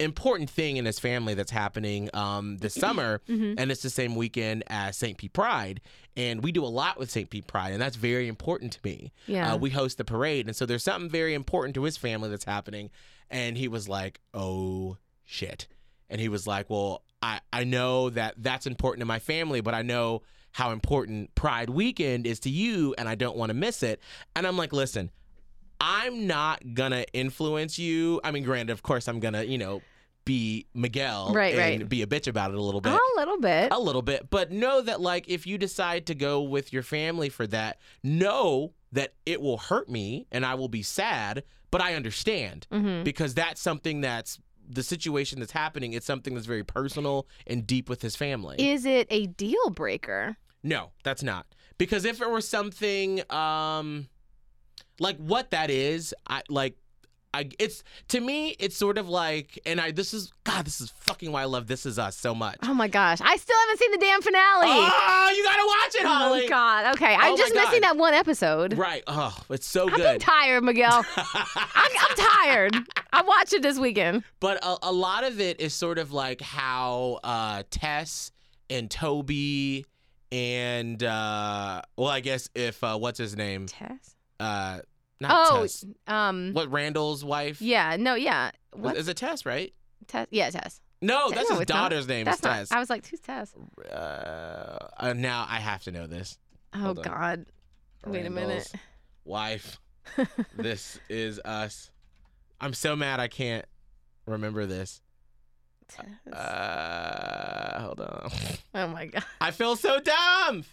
important thing in his family that's happening um this summer, and it's the same weekend as St. Pete Pride, and we do a lot with St. Pete Pride, and that's very important to me. Yeah. uh, we host the parade, and so there's something very important to his family that's happening, and he was like, "Oh shit," and he was like, "Well, I I know that that's important to my family, but I know." How important Pride Weekend is to you, and I don't want to miss it. And I'm like, listen, I'm not gonna influence you. I mean, granted, of course, I'm gonna, you know, be Miguel Right, and right. be a bitch about it a little bit. a little bit. A little bit, but know that like if you decide to go with your family for that, know that it will hurt me and I will be sad, but I understand Mhm. because that's something that's the situation that's happening. It's something that's very personal and deep with his family. Is it a deal breaker? No, that's not. Because if it were something um like what that is, I like I it's to me it's sort of like and I this is god this is fucking why I love This Is Us so much. Oh my gosh. I still haven't seen the damn finale. Oh, you got to watch it, Holly. Oh my God. Okay. Oh I'm my just missing that one episode. Right. Oh, it's so I'm good. tired, Miguel. I'm, I'm tired. I watched it this weekend. but a, a lot of it is sort of like how uh Tess and Toby and uh well I guess if uh what's his name? Tess. Uh not Oh, Tess. um. What Randall's wife? Yeah. No. Yeah. What? Is it Tess, right? Tess? Yeah, Tess. No, that's no, his it's not. daughter's name. That's not. Tess. I was like, who's Tess? Uh, uh, now I have to know this. Oh Hold on. God. Wait a minute. Wife. this is us. I'm so mad I can't remember this. Tess. Uh, hold on. oh my God. I feel so dumb.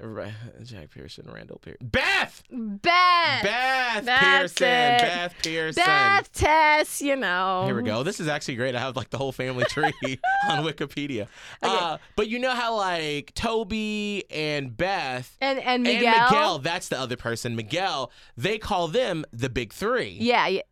Ra- Jack Pearson, Randall Pearson, Beth, Beth. Beth That's Pearson, it. Beth Pearson. Beth. Tess. You know. Here we go. This is actually great. I have like the whole family tree on Wikipedia. Uh, but you know how like Toby and Beth And and Miguel. and Miguel, that's the other person. Miguel, they call them the big three. Yeah. Yeah.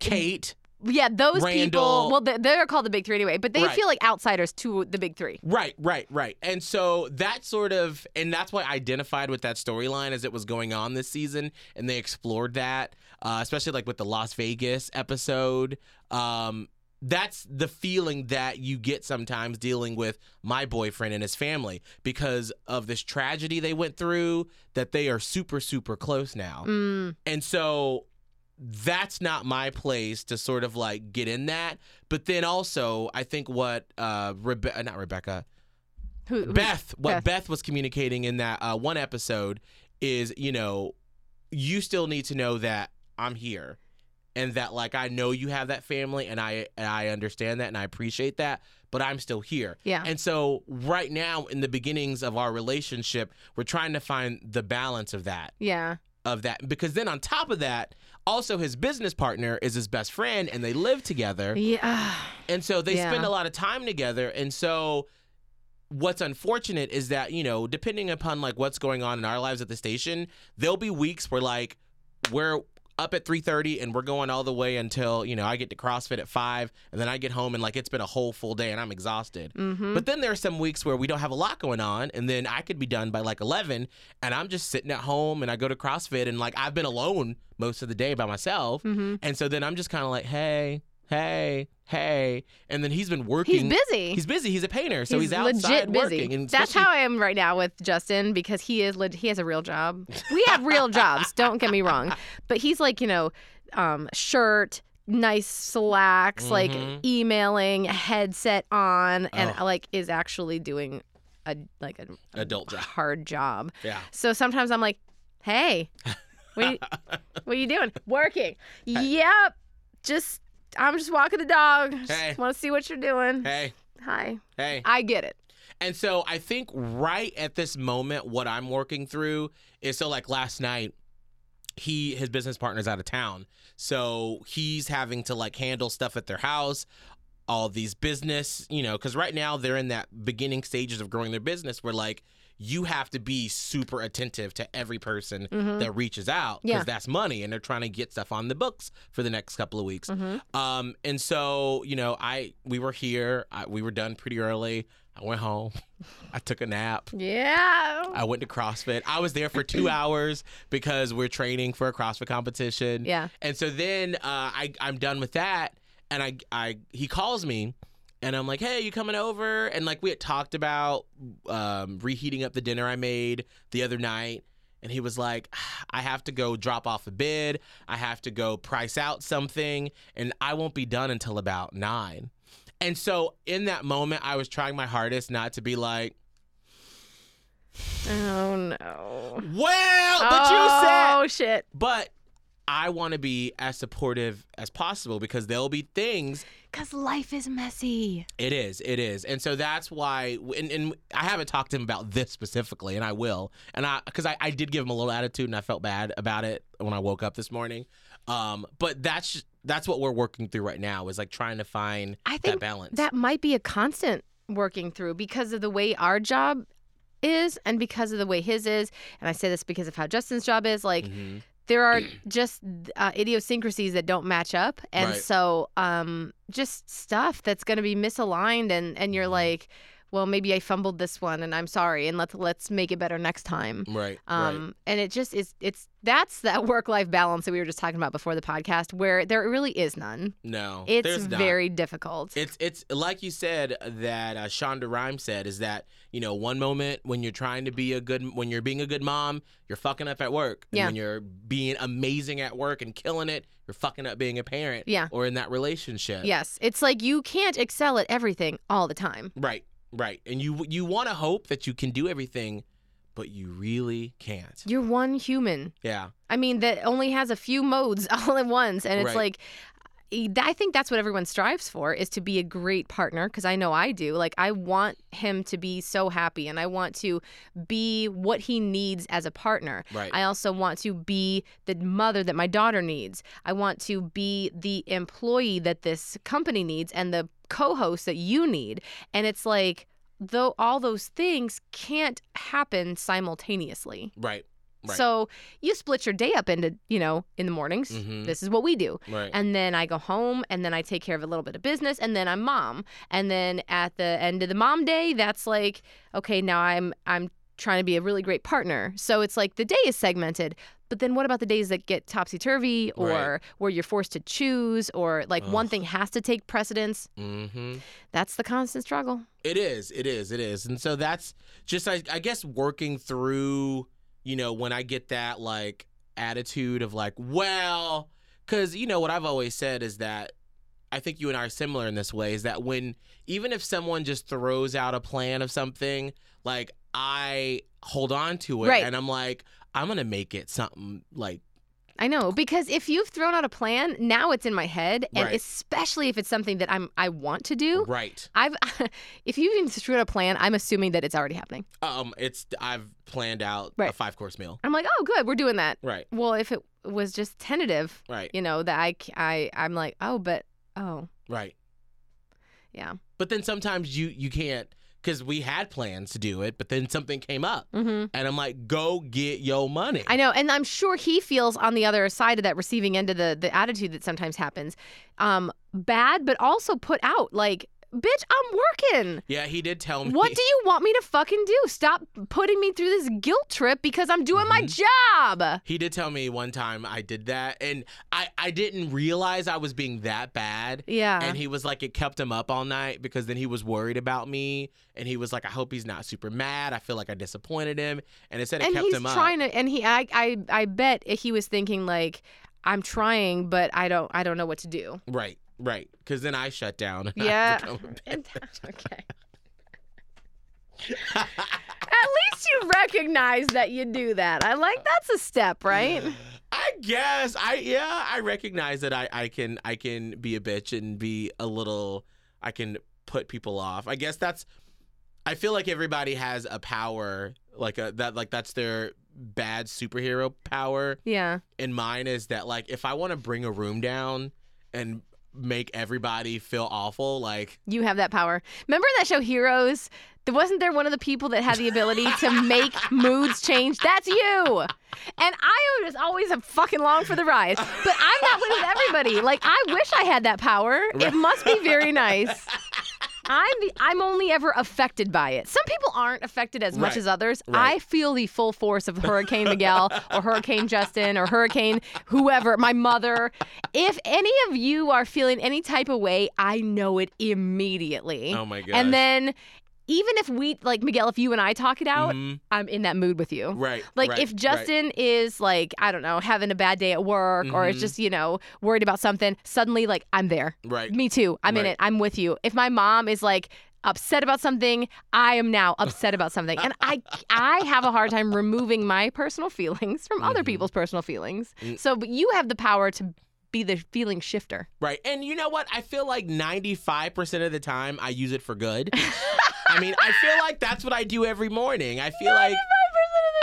Kate, Yeah, those Randall. people. Well, they're, called the big three anyway, but they Right. feel like outsiders to the big three. Right, right, right. And so that sort of, and that's why I identified with that storyline as it was going on this season, and they explored that, uh, especially like with the Las Vegas episode. Um, that's the feeling that you get sometimes dealing with my boyfriend and his family because of this tragedy they went through. That they are super, super close now, Mm, and so that's not my place to sort of like get in that. But then also, I think what uh, Rebe- not Rebecca, who, who- Beth, what Beth. Beth. was communicating in that uh, one episode is, you know, you still need to know that I'm here, and that like I know you have that family, and I and I understand that, and I appreciate that, but I'm still here. Yeah. And so right now, in the beginnings of our relationship, we're trying to find the balance of that Yeah. Of that because then on top of that also his business partner is his best friend and they live together Yeah. and so they Yeah. spend a lot of time together and so what's unfortunate is that you know depending upon like what's going on in our lives at the station there'll be weeks where like we're up at 3.30 and we're going all the way until you know i get to crossfit at 5 and then i get home and like it's been a whole full day and i'm exhausted Mm-hmm. but then there are some weeks where we don't have a lot going on, and then I could be done by like 11, and I'm just sitting at home and I go to CrossFit, and like I've been alone most of the day by myself. Mm-hmm. And so then I'm just kind of like, hey, hey, hey. And then he's been working. He's busy. He's busy. He's a painter, so he's, outside legit busy. working. And That's especially- how I am right now with Justin because he is leg- he has a real job. We have real jobs. Don't get me wrong, but he's like you know, um, shirt, nice slacks, like Mhm. emailing, headset on, and Oh. like is actually doing a like a, a Adult job. hard job. Yeah. So sometimes I'm like, hey, What are you, what are you doing? Working. Yep. Just I'm just walking the dog. Hey. Want to see what you're doing. Hey, Hi. hey. I get it. And so I think right at this moment, what I'm working through is so like last night, he his business partner's out of town, so he's having to like handle stuff at their house, all these business, you know, because right now they're in that beginning stages of growing their business where like you have to be super attentive to every person that reaches out because Yeah. that's money and they're trying to get stuff on the books for the next couple of weeks. Um, and so you know, I we were here, I, we were done pretty early. I went home, I took a nap. Yeah. I went to CrossFit. I was there for two hours because we're training for a CrossFit competition. Yeah. And so then uh, I I'm done with that, and I I he calls me, and I'm like, hey, you coming over? And like we had talked about um, reheating up the dinner I made the other night. And he was like, "Ah, I have to go drop off a bid. I have to go price out something, and I won't be done until about nine. And so in that moment, I was trying my hardest not to be like, Oh no. well, but you said Oh shit. But I want to be as supportive as possible because there'll be things. Cause life is messy. It is, it is, and so that's why. And, and I haven't talked to him about this specifically, and I will. And I, because I, I did give him a little attitude, and I felt bad about it when I woke up this morning. Um, but that's that's what we're working through right now is like trying to find I think that balance. that might be a constant working through because of the way our job is and because of the way his is. And I say this because of how Justin's job is. Like, Mhm. There are just uh, idiosyncrasies that don't match up. And Right. so, um, just stuff that's going to be misaligned. And, and you're Mhm. like, well, maybe I fumbled this one and I'm sorry. And let's, let's make it better next time. Right, right. Um, and it just is, it's, that's that work life balance that we were just talking about before the podcast where there really is none. No, It's very difficult. It's it's like you said that uh, Shonda Rhimes said is that you know one moment when you're trying to be a good when you're being a good mom you're fucking up at work and Yeah. when you're being amazing at work and killing it you're fucking up being a parent Yeah. or in that relationship Yes, it's like you can't excel at everything all the time. right right and you you want to hope that you can do everything but you really can't You're one human. yeah I mean, that only has a few modes all at once, and it's Right. like. I think that's what everyone strives for is to be a great partner because I know I do. Like I want him to be so happy and I want to be what he needs as a partner. Right. I also want to be the mother that my daughter needs. I want to be the employee that this company needs and the co-host that you need. And it's like though all those things can't happen simultaneously. right right So you split your day up into, you know, in the mornings. Mhm. This is what we do. right And then I go home and then I take care of a little bit of business and then I'm mom. And then at the end of the mom day, that's like, okay, now I'm I'm trying to be a really great partner. So it's like the day is segmented. But then what about the days that get topsy turvy or Right. where you're forced to choose or like one thing has to take precedence? mm-hmm That's the constant struggle. It is, it is, it is. And so that's just I, I guess working through, you know, when I get that like attitude of like, well, cuz you know what I've always said is that I think you and I are similar in this way is that when even if someone just throws out a plan of something, like I hold on to it Right. and I'm like I'm going to make it something like I know because if you've thrown out a plan, now it's in my head, and Right. especially if it's something that I'm I want to do. right. I've if you've even threw out a plan, I'm assuming that it's already happening. Um it's I've planned out a five course meal. I'm like, oh, good, we're doing that. Right. Well, if it was just tentative, Right. you know, that I I I'm like, oh, but oh, Right. yeah, But then sometimes you you can't because we had plans to do it, but then something came up, hmm and I'm like, go get your money. I know, and I'm sure he feels on the other side of that receiving end of the the attitude that sometimes happens, um, bad, but also put out like, bitch, I'm working. yeah, he did tell me. What do you want me to fucking do? Stop putting me through this guilt trip because I'm doing my mm-hmm. job. He did tell me one time I did that, and I I didn't realize I was being that bad. Yeah. And he was like, it kept him up all night because then he was worried about me, and he was like, I hope he's not super mad. I feel like I disappointed him, and it said it and kept him up. trying to and he I, I I bet he was thinking like I'm trying but I don't I don't know what to do. Right, right. Because then I shut down. Yeah. had to come back. And- okay. At least you recognize that you do that. I like that's a step, right? I guess I yeah I recognize that I I can I can be a bitch and be a little I can put people off. I guess that's I feel like everybody has a power like a that like that's their bad superhero power. Yeah. And mine is that like if I want to bring a room down and make everybody feel awful, like You have that power. Remember that show Heroes? There wasn't there one of the people that had the ability to make moods change? That's you. And I was always a fucking long for the ride. But I'm not with everybody. Like I wish I had that power. It must be very nice. I'm the, I'm only ever affected by it. Some people aren't affected as much Right. as others. Right. I feel the full force of Hurricane Miguel or Hurricane Justin or Hurricane whoever, my mother. If any of you are feeling any type of way, I know it immediately. oh my god. And then even if we like Miguel, if you and I talk it out, Mhm. I'm in that mood with you. right. Like right, if right. Justin is like, I don't know, having a bad day at work or is Mhm. just, you know, worried about something, suddenly like I'm there. right. Me too. I'm in it. I'm with you. If my mom is like upset about something, I am now upset about something. And I I have a hard time removing my personal feelings from other Mhm. people's personal feelings. Mm. So but you have the power to be the feeling shifter. Right. And you know what? I feel like 95% of the time I use it for good. I mean, I feel like that's what I do every morning. I feel like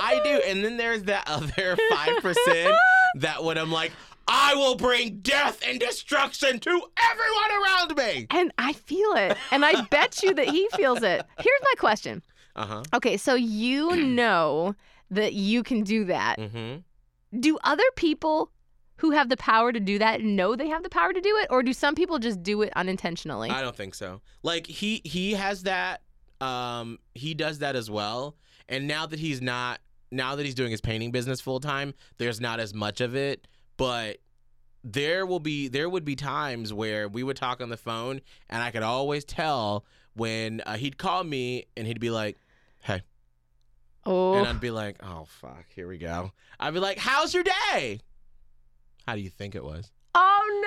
I do. And then there's that other 5% that when I'm like, I will bring death and destruction to everyone around me. And I feel it. And I bet you that he feels it. Here's my question. Uh huh. Okay, so you know that you can do that. Mm-hmm. Do other people who have the power to do that know they have the power to do it or do some people just do it unintentionally? I don't think so. Like he he has that um he does that as well. And now that he's not now that he's doing his painting business full time, there's not as much of it, but there will be there would be times where we would talk on the phone and I could always tell when uh, he'd call me and he'd be like, "Hey." oh. And I'd be like, "Oh fuck, here we go." I'd be like, "How's your day?" How do you think it was? oh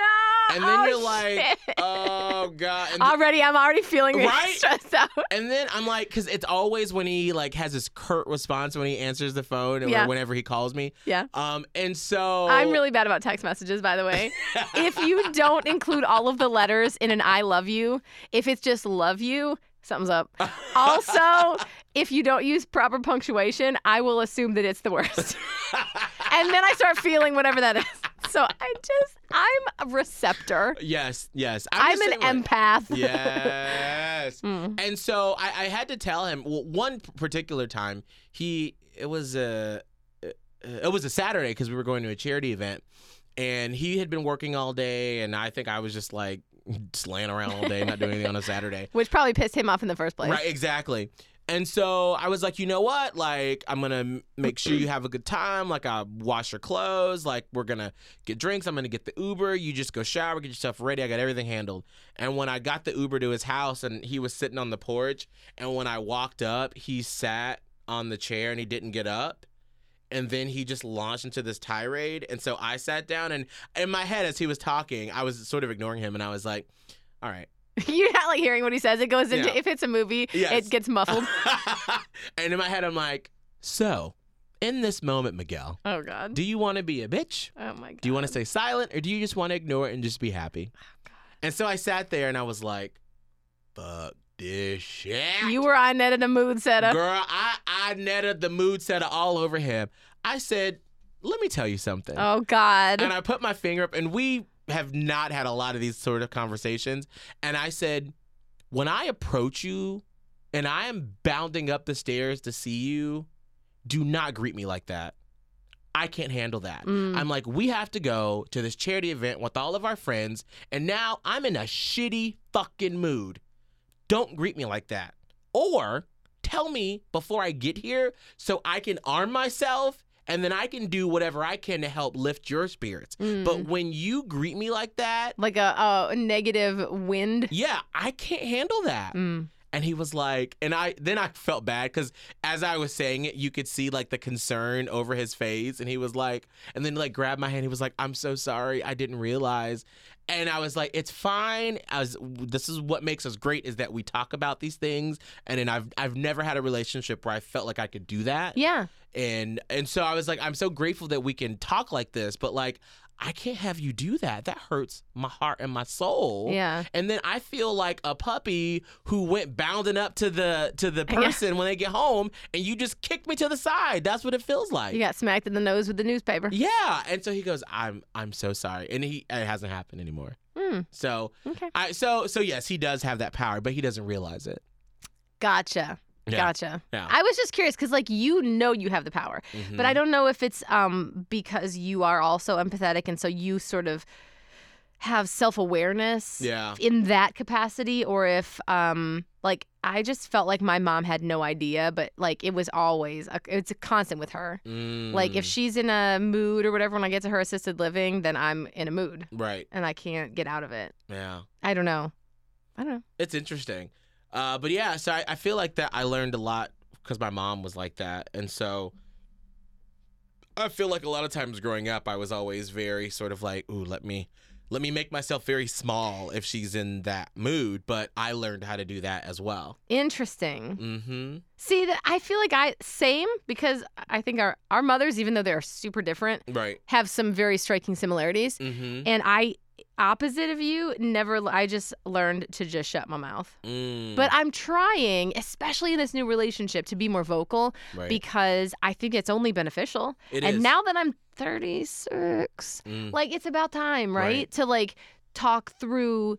no. And then Oh, you're like, shit. "Oh god." And already I'm already feeling Right? stressed out. And then I'm like, because it's always when he like has this curt response when he answers the phone or Yeah. whenever he calls me. Yeah. Um, and so I'm really bad about text messages, by the way. if you don't include all of the letters in an I love you, if it's just love you, something's up. Also, if you don't use proper punctuation, I will assume that it's the worst. and then I start feeling whatever that is. So I just, I'm a receptor. yes, yes. I'm, the an empath. Yes. Mm. And so I, I had to tell him. Well, one particular time, he it was a it was a Saturday because we were going to a charity event, and he had been working all day, and I think I was just like just laying around all day, not doing anything on a Saturday. Which probably pissed him off in the first place. Right, exactly. And so I was like, you know what? Like, I'm gonna make sure you have a good time. Like, I wash your clothes. Like, we're gonna get drinks. I'm gonna get the Uber. You just go shower, get yourself ready. I got everything handled. And when I got the Uber to his house, and he was sitting on the porch, and when I walked up, he sat on the chair and he didn't get up. And then he just launched into this tirade. And so I sat down, and in my head, as he was talking, I was sort of ignoring him, and I was like, all right. You're not like hearing what he says. It goes into, Yeah. if it's a movie, Yes. it gets muffled. and in my head, I'm like, so in this moment, Miguel, Oh, God. do you want to be a bitch? Oh, my God. Do you want to stay silent or do you just want to ignore it and just be happy? Oh, and so I sat there and I was like, fuck this shit. You were on net in a mood setup. Girl, I, I netted the mood setter all over him. I said, let me tell you something. Oh, God. And I put my finger up, and we have not had a lot of these sort of conversations. And I said, when I approach you and I am bounding up the stairs to see you, do not greet me like that. I can't handle that. Mm. I'm like, we have to go to this charity event with all of our friends, and now I'm in a shitty fucking mood. Don't greet me like that. Or tell me before I get here so I can arm myself and then I can do whatever I can to help lift your spirits. Mm. But when you greet me like that, like a, a negative wind. yeah, I can't handle that. Mm. And he was like, and I then I felt bad because as I was saying it, you could see like the concern over his face, and he was like, and then like grabbed my hand. He was like, "I'm so sorry, I didn't realize." And I was like, "It's fine. As this is what makes us great is that we talk about these things." And then I've I've never had a relationship where I felt like I could do that. Yeah. And and so I was like, I'm so grateful that we can talk like this, but like. I can't have you do that. That hurts my heart and my soul. Yeah. And then I feel like a puppy who went bounding up to the to the Yeah. person when they get home and you just kicked me to the side. That's what it feels like. You got smacked in the nose with the newspaper. Yeah, and so he goes, "I'm I'm so sorry," and he it hasn't happened anymore. Hmm. So Okay. I so so yes, he does have that power, but he doesn't realize it. Gotcha. Yeah. Gotcha. Yeah. I was just curious because, like, you know, you have the power, but Mhm. I don't know if it's um because you are also empathetic, and so you sort of have self awareness Yeah. in that capacity, or if um like I just felt like my mom had no idea, but like it was always a, it's a constant with her. Like if Mm, she's in a mood or whatever, when I get to her assisted living, then I'm in a mood right, and I can't get out of it. yeah, I don't know. I don't know. it's interesting. Uh, but yeah, so I, I feel like that I learned a lot because my mom was like that, and so I feel like a lot of times growing up, I was always very sort of like, "Ooh, let me." Let me make myself very small if she's in that mood, but I learned how to do that as well. Interesting. Mm-hmm. See, that I feel like I same because I think our our mothers, even though they're super different, Right. have some very striking similarities. Mm-hmm. And I, opposite of you, never. I just learned to just shut my mouth. Mm, But I'm trying, especially in this new relationship, to be more vocal right. because I think it's only beneficial. It and is. now that I'm 36, Mm. like it's about time, right? Right. To like talk through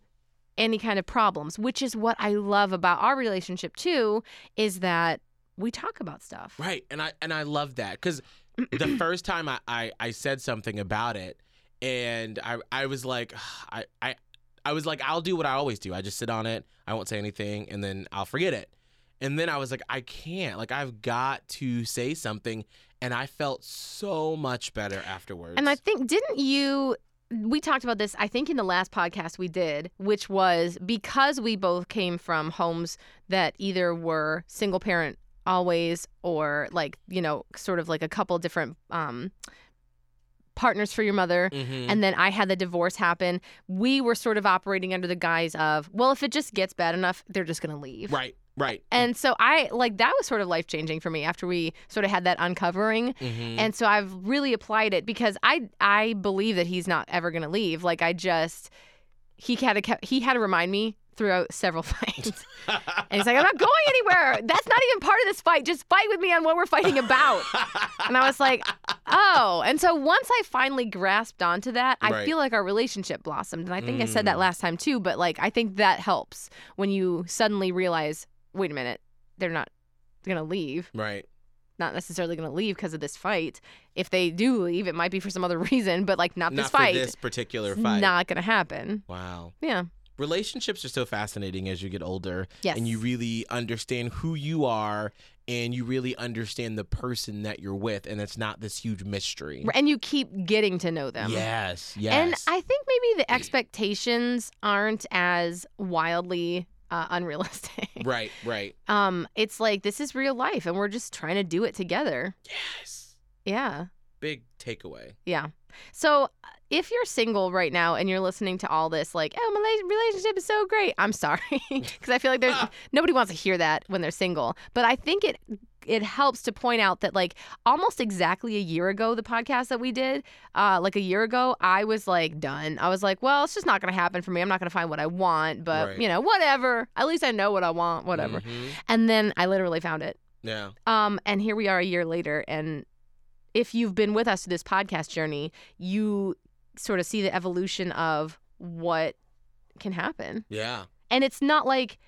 any kind of problems, which is what I love about our relationship too, is that we talk about stuff. Right, and I and I love that because the first time I, I I said something about it, and I I was like I I I was like I'll do what I always do. I just sit on it. I won't say anything, and then I'll forget it. And then I was like I can't. Like I've got to say something, and I felt so much better afterwards. And I think didn't you we talked about this I think in the last podcast we did, which was because we both came from homes that either were single parent always or like, you know, sort of like a couple different um partners for your mother Mhm. and then I had the divorce happen. We were sort of operating under the guise of, well, if it just gets bad enough, they're just going to leave. right, right, And so I like that was sort of life changing for me after we sort of had that uncovering. Mhm. And so I've really applied it because I I believe that he's not ever going to leave. Like I just he had to he had to remind me throughout several fights. and he's like, "I'm not going anywhere. That's not even part of this fight. Just fight with me on what we're fighting about." and I was like, "Oh." And so once I finally grasped onto that, I Right. feel like our relationship blossomed. And I think I said that Mm. last time too, but like I think that helps when you suddenly realize, "Wait a minute. They're not going to leave." right, not necessarily going to leave because of this fight. If they do leave, it might be for some other reason, but like not, not this fight. this particular fight. not going to happen. wow. Yeah. Relationships are so fascinating as you get older Yes. and you really understand who you are and you really understand the person that you're with and it's not this huge mystery And you keep getting to know them. yes yes And I think maybe the expectations aren't as wildly uh, unrealistic. right right Um, it's like this is real life, and we're just trying to do it together. yes Yeah. big takeaway Yeah. So if you're single right now and you're listening to all this, like, oh, my relationship is so great, I'm sorry, because I feel like there's nobody wants to hear that when they're single. But I think it it helps to point out that like almost exactly a year ago, the podcast that we did, uh, like a year ago, I was like done. I was like, well, it's just not gonna happen for me. I'm not gonna find what I want, but Right. you know, whatever. At least I know what I want, whatever. Mhm. And then I literally found it. yeah Um, and here we are a year later, and if you've been with us through this podcast journey, you sort of see the evolution of what can happen. yeah And it's not like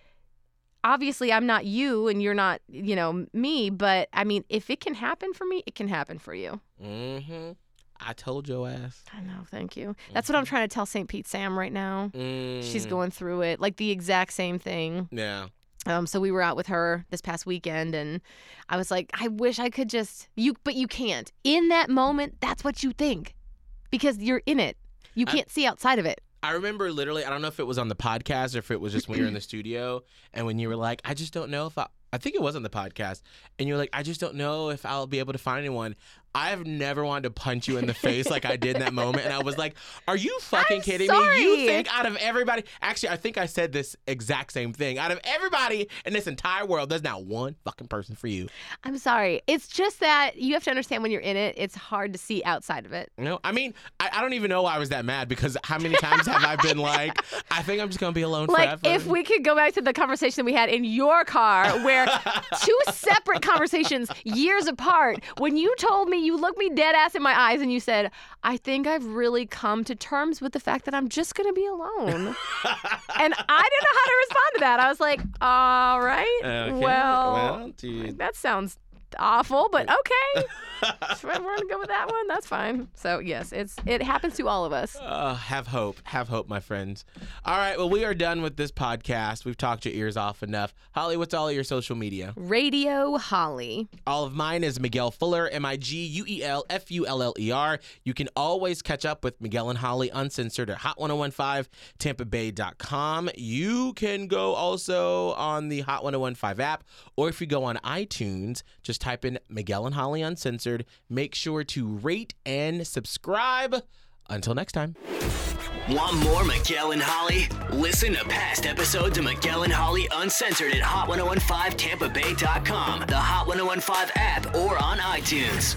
obviously I'm not you and you're not, you know, me, but I mean, if it can happen for me, it can happen for you. mm-hmm i told your ass I know, thank you. That's what I'm trying to tell St. Pete Sam right now. She's Mm, going through it, like the exact same thing. yeah Um, so we were out with her this past weekend, and I was like, I wish I could just you, but you can't. In that moment, that's what you think, because you're in it. You can't see outside of it. I remember literally, I don't know if it was on the podcast or if it was just when you're in the studio and when you were like, I just don't know if I, I think it was on the podcast, and you're like, I just don't know if I'll be able to find anyone. I have never wanted to punch you in the face like I did in that moment. And I was like, Are you fucking I'm kidding me? You think out of everybody, actually, I think I said this exact same thing. Out of everybody in this entire world, there's not one fucking person for you. I'm sorry. It's just that you have to understand when you're in it, it's hard to see outside of it. No, I mean, I, I don't even know why I was that mad because how many times have I been like, I think I'm just gonna be alone Like, forever. if we could go back to the conversation we had in your car, where two separate conversations years apart, when you told me, you looked me dead ass in my eyes and you said, I think I've really come to terms with the fact that I'm just going to be alone. and I didn't know how to respond to that. I was like, all right, Okay, well, well, dude. that sounds awful, but okay. We're going to go with that one. That's fine. So, yes, it's it happens to all of us. Uh, have hope. Have hope, my friends. All right. Well, we are done with this podcast. We've talked your ears off enough. Holly, what's all of your social media? Radio Holly. All of mine is Miguel Fuller, M I G U E L F U L L E R. You can always catch up with Miguel and Holly uncensored at hot1015tampabay.com. You can go also on the Hot 1015 app, or if you go on iTunes, just type in Miguel and Holly uncensored. Make sure to rate and subscribe. Until next time. Want more Miguel and Holly? Listen to past episodes of Miguel and Holly Uncensored at Hot1015TampaBay.com, the Hot 1015 app, or on iTunes.